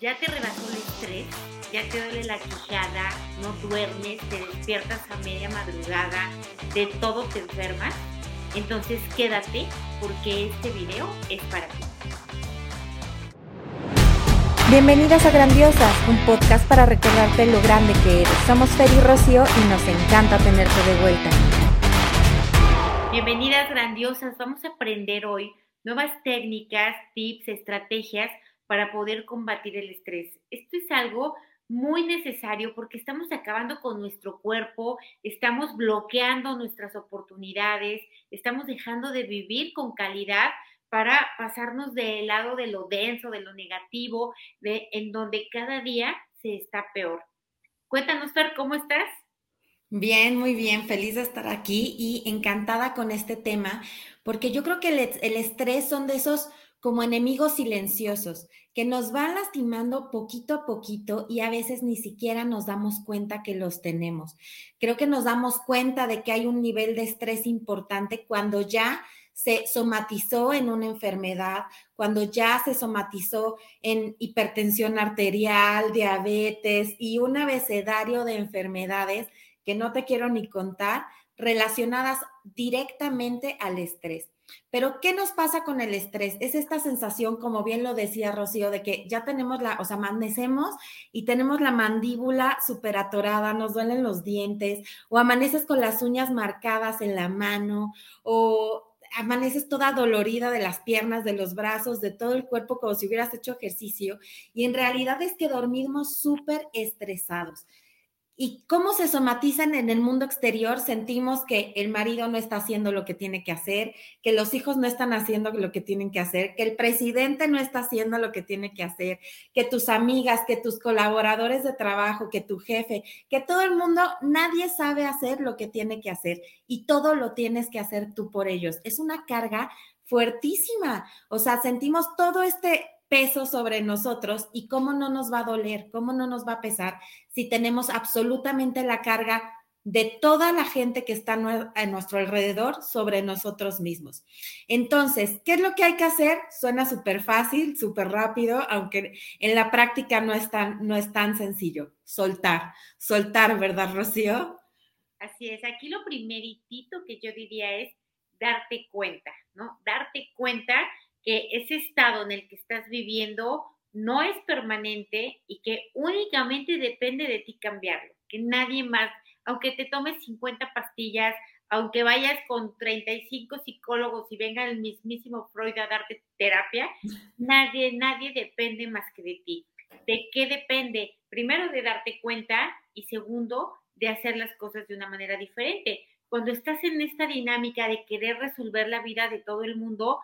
ya te rebasó el estrés, ya te duele la quijada, no duermes, te despiertas a media madrugada, de todo te enfermas, entonces quédate porque este video es para ti. Bienvenidas a Grandiosas, un podcast para recordarte lo grande que eres. Somos Fer y Rocío y nos encanta tenerte de vuelta. Bienvenidas grandiosas, vamos a aprender hoy nuevas técnicas, tips, estrategias para poder combatir el estrés. Esto es algo muy necesario porque estamos acabando con nuestro cuerpo, estamos bloqueando nuestras oportunidades, estamos dejando de vivir con calidad para pasarnos del lado de lo denso, de lo negativo, de en donde cada día se está peor. Cuéntanos, Fer, ¿cómo estás? Bien, muy bien, feliz de estar aquí y encantada con este tema, porque yo creo que el, el estrés son de esos como enemigos silenciosos que nos van lastimando poquito a poquito y a veces ni siquiera nos damos cuenta que los tenemos. Creo que nos damos cuenta de que hay un nivel de estrés importante cuando ya se somatizó en una enfermedad, cuando ya se somatizó en hipertensión arterial, diabetes y un abecedario de enfermedades que no te quiero ni contar, relacionadas directamente al estrés. Pero, ¿qué nos pasa con el estrés? Es esta sensación, como bien lo decía Rocío, de que ya tenemos la, o sea, amanecemos y tenemos la mandíbula súper atorada, nos duelen los dientes, o amaneces con las uñas marcadas en la mano, o amaneces toda dolorida de las piernas, de los brazos, de todo el cuerpo, como si hubieras hecho ejercicio. Y en realidad es que dormimos súper estresados. ¿Y cómo se somatizan en el mundo exterior? Sentimos que el marido no está haciendo lo que tiene que hacer, que los hijos no están haciendo lo que tienen que hacer, que el presidente no está haciendo lo que tiene que hacer, que tus amigas, que tus colaboradores de trabajo, que tu jefe, que todo el mundo, nadie sabe hacer lo que tiene que hacer y todo lo tienes que hacer tú por ellos. Es una carga fuertísima. O sea, sentimos todo este peso sobre nosotros y cómo no nos va a doler, cómo no nos va a pesar si tenemos absolutamente la carga de toda la gente que está a nuestro alrededor sobre nosotros mismos. Entonces, ¿qué es lo que hay que hacer? Suena súper fácil, súper rápido, aunque en la práctica no es, tan, no es tan sencillo. Soltar, soltar, ¿verdad, Rocío? Así es, aquí lo primeritito que yo diría es darte cuenta, ¿no? Darte cuenta que ese estado en el que estás viviendo no es permanente y que únicamente depende de ti cambiarlo, que nadie más, aunque te tomes 50 pastillas, aunque vayas con 35 psicólogos y venga el mismísimo Freud a darte terapia, nadie, nadie depende más que de ti. ¿De qué depende? Primero de darte cuenta y segundo de hacer las cosas de una manera diferente. Cuando estás en esta dinámica de querer resolver la vida de todo el mundo,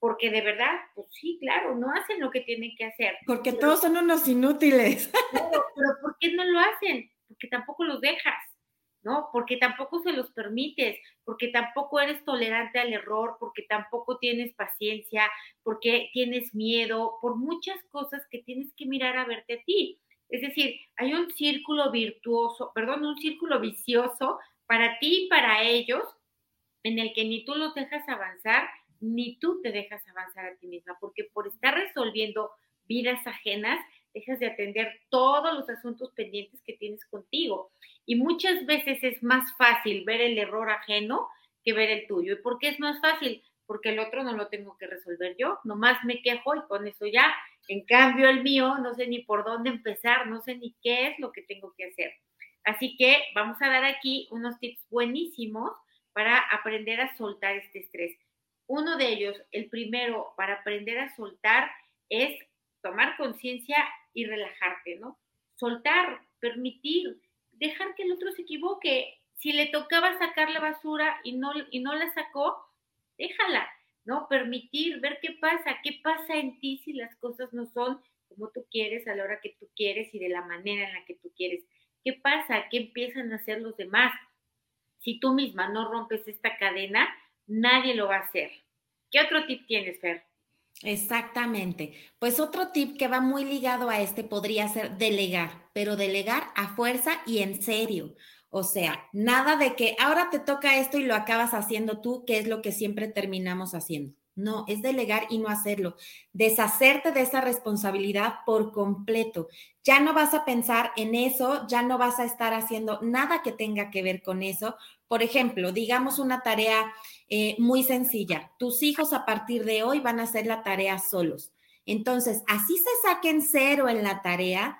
porque de verdad, pues sí, claro, no hacen lo que tienen que hacer. Porque todos son unos inútiles. pero ¿por qué no lo hacen? Porque tampoco los dejas, ¿no? Porque tampoco se los permites, porque tampoco eres tolerante al error, porque tampoco tienes paciencia, porque tienes miedo, por muchas cosas que tienes que mirar a verte a ti. Es decir, hay un círculo virtuoso, perdón, un círculo vicioso para ti y para ellos, en el que ni tú los dejas avanzar, ni tú te dejas avanzar a ti misma, porque por estar resolviendo vidas ajenas, dejas de atender todos los asuntos pendientes que tienes contigo. Y muchas veces es más fácil ver el error ajeno que ver el tuyo. ¿Y por qué es más fácil? Porque el otro no lo tengo que resolver yo, nomás me quejo y con eso ya. En cambio, el mío no sé ni por dónde empezar, no sé ni qué es lo que tengo que hacer. Así que vamos a dar aquí unos tips buenísimos para aprender a soltar este estrés. Uno de ellos, el primero para aprender a soltar, es tomar conciencia y relajarte, ¿no? Soltar, permitir, dejar que el otro se equivoque. Si le tocaba sacar la basura y no, y no la sacó, déjala, ¿no? Permitir, ver qué pasa, qué pasa en ti si las cosas no son como tú quieres, a la hora que tú quieres y de la manera en la que tú quieres. ¿Qué pasa? ¿Qué empiezan a hacer los demás? Si tú misma no rompes esta cadena, nadie lo va a hacer. ¿Qué otro tip tienes, Fer? Exactamente. Pues otro tip que va muy ligado a este podría ser delegar, pero delegar a fuerza y en serio. O sea, nada de que ahora te toca esto y lo acabas haciendo tú, que es lo que siempre terminamos haciendo. No, es delegar y no hacerlo. Deshacerte de esa responsabilidad por completo. Ya no vas a pensar en eso, ya no vas a estar haciendo nada que tenga que ver con eso. Por ejemplo, digamos una tarea eh, muy sencilla. Tus hijos a partir de hoy van a hacer la tarea solos. Entonces, así se saquen cero en la tarea,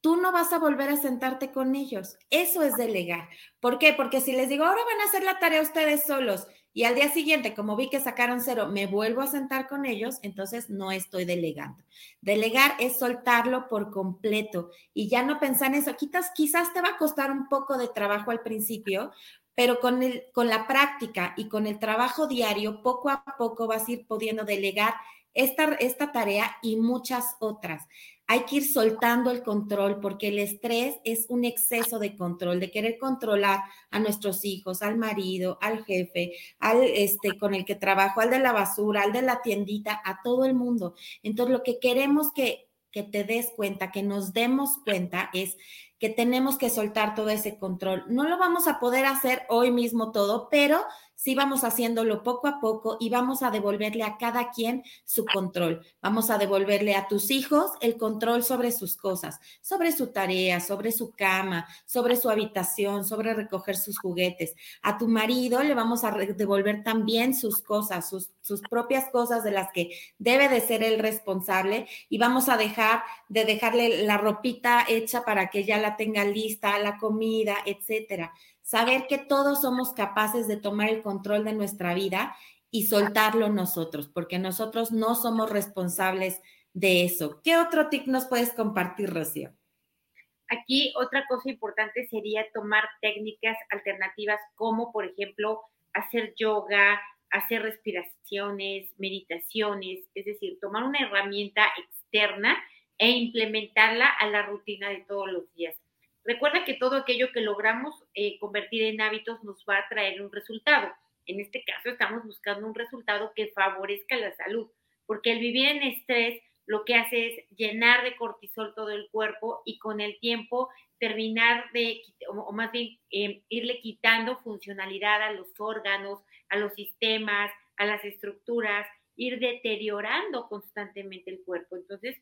tú no vas a volver a sentarte con ellos. Eso es delegar. ¿Por qué? Porque si les digo, ahora van a hacer la tarea ustedes solos y al día siguiente, como vi que sacaron cero, me vuelvo a sentar con ellos, entonces no estoy delegando. Delegar es soltarlo por completo y ya no pensar en eso. Quizás, quizás te va a costar un poco de trabajo al principio, pero con, el, con la práctica y con el trabajo diario, poco a poco vas a ir pudiendo delegar esta, esta tarea y muchas otras hay que ir soltando el control porque el estrés es un exceso de control, de querer controlar a nuestros hijos, al marido, al jefe, al este con el que trabajo, al de la basura, al de la tiendita, a todo el mundo. Entonces, lo que queremos que, que te des cuenta, que nos demos cuenta es que tenemos que soltar todo ese control. No lo vamos a poder hacer hoy mismo todo, pero sí vamos haciéndolo poco a poco y vamos a devolverle a cada quien su control. Vamos a devolverle a tus hijos el control sobre sus cosas, sobre su tarea, sobre su cama, sobre su habitación, sobre recoger sus juguetes. A tu marido le vamos a devolver también sus cosas, sus, sus propias cosas de las que debe de ser el responsable y vamos a dejar de dejarle la ropita hecha para que ya la tenga lista, la comida, etcétera saber que todos somos capaces de tomar el control de nuestra vida y soltarlo nosotros, porque nosotros no somos responsables de eso. ¿Qué otro tip nos puedes compartir, Rocío? Aquí otra cosa importante sería tomar técnicas alternativas como, por ejemplo, hacer yoga, hacer respiraciones, meditaciones, es decir, tomar una herramienta externa e implementarla a la rutina de todos los días. Recuerda que todo aquello que logramos eh, convertir en hábitos nos va a traer un resultado. En este caso estamos buscando un resultado que favorezca la salud, porque el vivir en estrés lo que hace es llenar de cortisol todo el cuerpo y con el tiempo terminar de, o más bien em, irle quitando funcionalidad a los órganos, a los sistemas, a las estructuras, ir deteriorando constantemente el cuerpo. Entonces,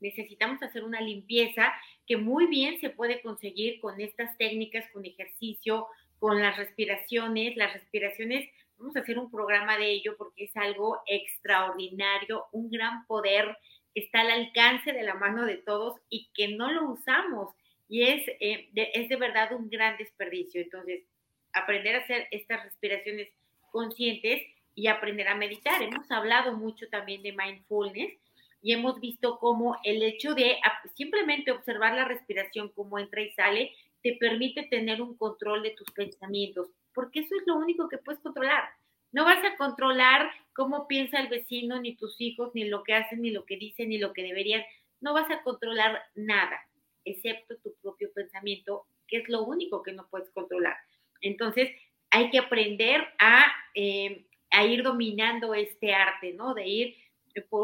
necesitamos hacer una limpieza que muy bien se puede conseguir con estas técnicas, con ejercicio, con las respiraciones. Las respiraciones, vamos a hacer un programa de ello porque es algo extraordinario, un gran poder que está al alcance de la mano de todos y que no lo usamos. Y es, eh, es de verdad un gran desperdicio. Entonces, aprender a hacer estas respiraciones conscientes y aprender a meditar. Hemos hablado mucho también de mindfulness y hemos visto cómo el hecho de simplemente observar la respiración, cómo entra y sale, te permite tener un control de tus pensamientos, porque eso es lo único que puedes controlar. No vas a controlar cómo piensa el vecino, ni tus hijos, ni lo que hacen, ni lo que dicen, ni lo que deberían. No vas a controlar nada, excepto tu propio pensamiento, que es lo único que no puedes controlar. Entonces, hay que aprender a, eh, a ir dominando este arte, ¿no? De ir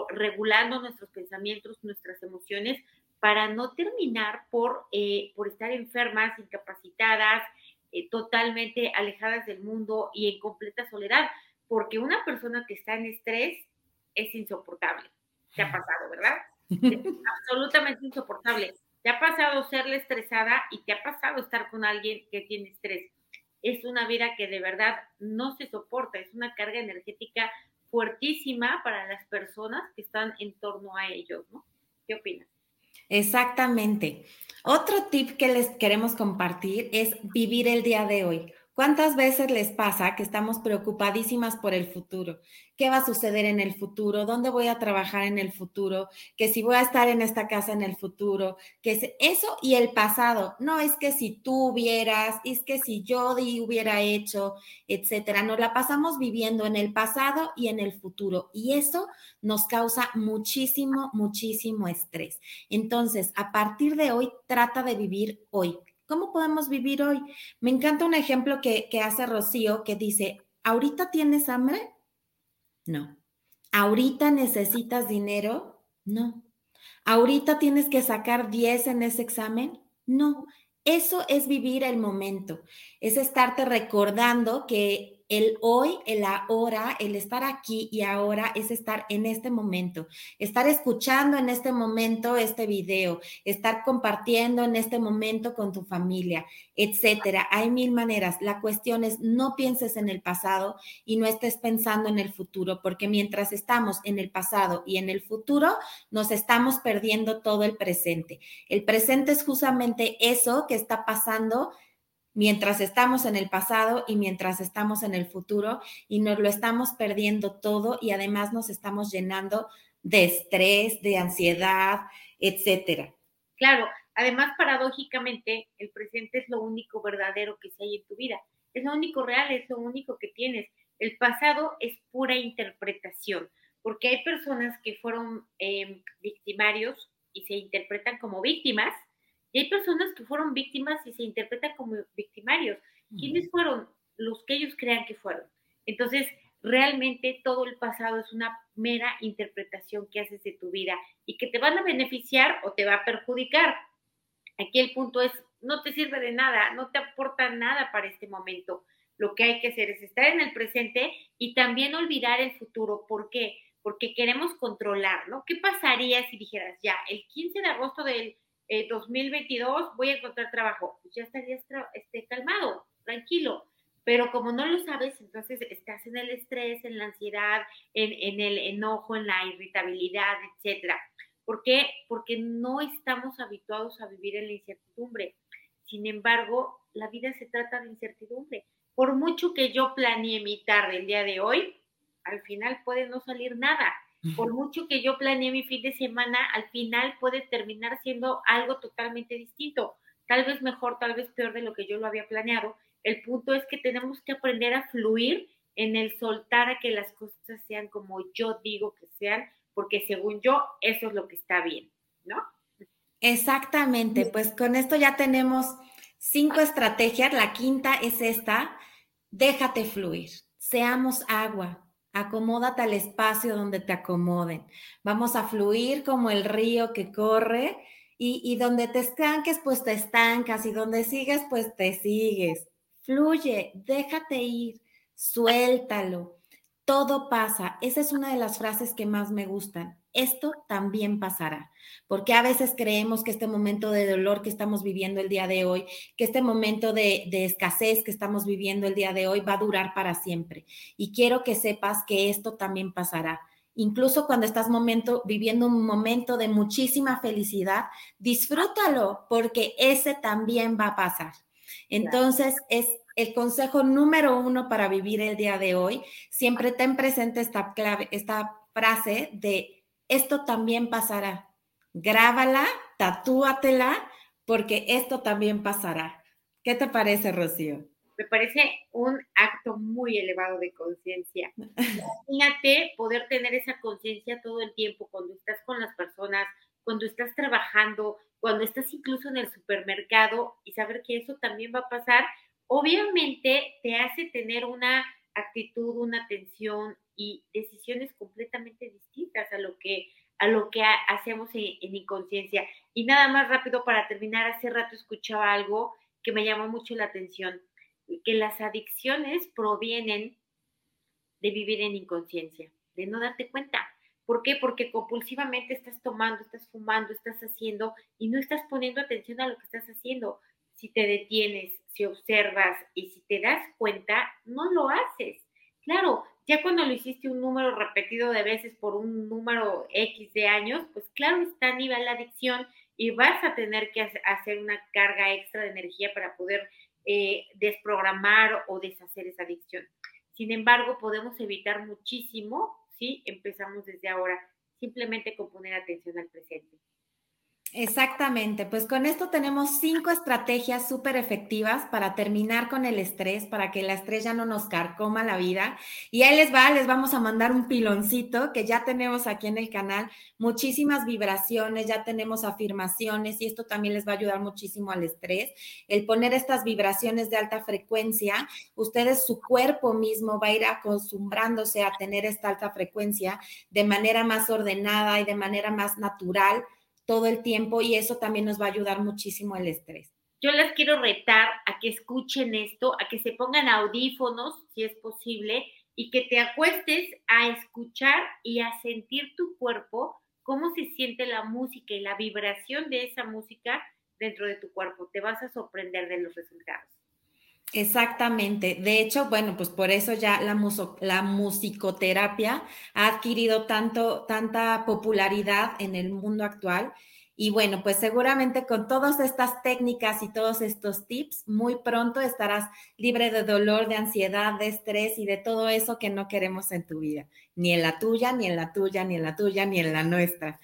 regulando nuestros pensamientos, nuestras emociones, para no terminar por, eh, por estar enfermas, incapacitadas, eh, totalmente alejadas del mundo y en completa soledad, porque una persona que está en estrés es insoportable. Te ha pasado, ¿verdad? Es absolutamente insoportable. Te ha pasado serle estresada y te ha pasado estar con alguien que tiene estrés. Es una vida que de verdad no se soporta, es una carga energética fuertísima para las personas que están en torno a ellos, ¿no? ¿Qué opinas? Exactamente. Otro tip que les queremos compartir es vivir el día de hoy. ¿Cuántas veces les pasa que estamos preocupadísimas por el futuro? ¿Qué va a suceder en el futuro? ¿Dónde voy a trabajar en el futuro? Que si voy a estar en esta casa en el futuro, que es eso y el pasado. No es que si tú hubieras, es que si yo hubiera hecho, etcétera. Nos la pasamos viviendo en el pasado y en el futuro y eso nos causa muchísimo, muchísimo estrés. Entonces, a partir de hoy, trata de vivir hoy ¿Cómo podemos vivir hoy? Me encanta un ejemplo que, hace Rocío que dice, ¿ahorita tienes hambre? No. ¿Ahorita necesitas dinero? No. ¿Ahorita tienes que sacar 10 en ese examen? No. Eso es vivir el momento, es estarte recordando que el hoy, el ahora, el estar aquí y ahora es estar en este momento, estar escuchando en este momento este video, estar compartiendo en este momento con tu familia, etcétera. Hay mil maneras. La cuestión es no pienses en el pasado y no estés pensando en el futuro, porque mientras estamos en el pasado y en el futuro, nos estamos perdiendo todo el presente. El presente es justamente eso que está pasando mientras estamos en el pasado y mientras estamos en el futuro y nos lo estamos perdiendo todo y además nos estamos llenando de estrés, de ansiedad, etcétera. Claro, además paradójicamente el presente es lo único verdadero que se hay en tu vida, es lo único real, es lo único que tienes. El pasado es pura interpretación, porque hay personas que fueron em, victimarios y se interpretan como víctimas y hay personas que fueron víctimas y se interpretan como victimarios. ¿Quiénes fueron? Los que ellos crean que fueron. Entonces, realmente todo el pasado es una mera interpretación que haces de tu vida y que te van a beneficiar o te va a perjudicar. Aquí el punto es, no te sirve de nada, no te aporta nada para este momento. Lo que hay que hacer es estar en el presente y también olvidar el futuro. ¿Por qué? Porque queremos controlar, ¿no? ¿Qué pasaría si dijeras, ya, el 15 de agosto del 2022 eh, voy a encontrar trabajo, ya estarías este, calmado, tranquilo. Pero como no lo sabes, entonces estás en el estrés, en la ansiedad, en, en el enojo, en la irritabilidad, etcétera. ¿Por qué? Porque no estamos habituados a vivir en la incertidumbre. Sin embargo, la vida se trata de incertidumbre. Por mucho que yo planeé mi tarde el día de hoy, al final puede no salir nada por mucho que yo planeé mi fin de semana, al final puede terminar siendo algo totalmente distinto, tal vez mejor, tal vez peor de lo que yo lo había planeado. El punto es que tenemos que aprender a fluir en el soltar a que las cosas sean como yo digo que sean, porque según yo, eso es lo que está bien, ¿no? Exactamente, pues con esto ya tenemos cinco estrategias. La quinta es esta, déjate fluir, seamos agua, Acomódate al espacio donde te acomoden. Vamos a fluir como el río que corre y, y, donde te estanques, pues te estancas y donde sigues, pues te sigues. Fluye, déjate ir, suéltalo. Todo pasa. Esa es una de las frases que más me gustan esto también pasará, porque a veces creemos que este momento de dolor que estamos viviendo el día de hoy, que este momento de, escasez que estamos viviendo el día de hoy va a durar para siempre. Y quiero que sepas que esto también pasará. Incluso cuando estás momento, viviendo un momento de muchísima felicidad, disfrútalo porque ese también va a pasar. Entonces, es el consejo número uno para vivir el día de hoy. Siempre ten presente esta clave, esta frase de esto también pasará. Grábala, tatúatela, porque esto también pasará. ¿Qué te parece, Rocío? Me parece un acto muy elevado de conciencia. Imagínate poder tener esa conciencia todo el tiempo cuando estás con las personas, cuando estás trabajando, cuando estás incluso en el supermercado y saber que eso también va a pasar. Obviamente te hace tener una actitud, una atención y decisiones completamente distintas a lo que, a lo que hacemos en, inconsciencia. Y nada más rápido para terminar, hace rato escuchaba algo que me llamó mucho la atención, que las adicciones provienen de vivir en inconsciencia, de no darte cuenta. ¿Por qué? Porque compulsivamente estás tomando, estás fumando, estás haciendo y no estás poniendo atención a lo que estás haciendo. Si te detienes, si observas y si te das cuenta, no lo haces. Claro, ya cuando lo hiciste un número repetido de veces por un número X de años, pues claro está a nivel la adicción y vas a tener que hacer una carga extra de energía para poder eh, desprogramar o deshacer esa adicción. Sin embargo, podemos evitar muchísimo si empezamos desde ahora, simplemente con poner atención al presente. Exactamente, pues con esto tenemos cinco estrategias súper efectivas para terminar con el estrés, para que la estrés ya no nos carcoma la vida. Y ahí les va, les vamos a mandar un piloncito que ya tenemos aquí en el canal, muchísimas vibraciones, ya tenemos afirmaciones y esto también les va a ayudar muchísimo al estrés. El poner estas vibraciones de alta frecuencia, ustedes, su cuerpo mismo va a ir acostumbrándose a tener esta alta frecuencia de manera más ordenada y de manera más natural todo el tiempo y eso también nos va a ayudar muchísimo el estrés. yo las quiero retar a que escuchen esto, a que se pongan audífonos, si es posible, y que te acuestes a escuchar y a sentir tu cuerpo, cómo se siente la música y la vibración de esa música dentro de tu cuerpo. Te vas a sorprender de los resultados. Exactamente. De hecho, bueno, pues por eso ya la, la musicoterapia ha adquirido tanto, tanta popularidad en el mundo actual y bueno, pues seguramente con todas estas técnicas y todos estos tips, muy pronto estarás libre de dolor, de ansiedad, de estrés y de todo eso que no queremos en tu vida, ni en la tuya, ni en la tuya, ni en la tuya, ni en la nuestra.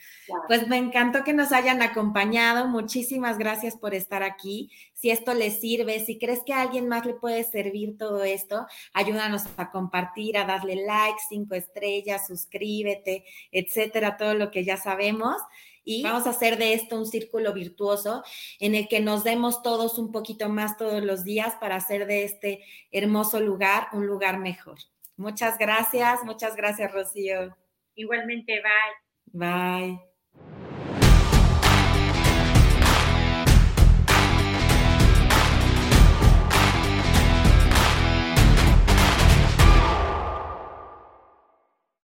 Pues me encantó que nos hayan acompañado. Muchísimas gracias por estar aquí. Si esto les sirve, si crees que a alguien más le puede servir todo esto, ayúdanos a compartir, a darle like, cinco estrellas, suscríbete, etcétera, todo lo que ya sabemos y vamos a hacer de esto un círculo virtuoso en el que nos demos todos un poquito más todos los días para hacer de este hermoso lugar un lugar mejor. Muchas gracias, muchas gracias, Rocío. Igualmente, bye. Bye.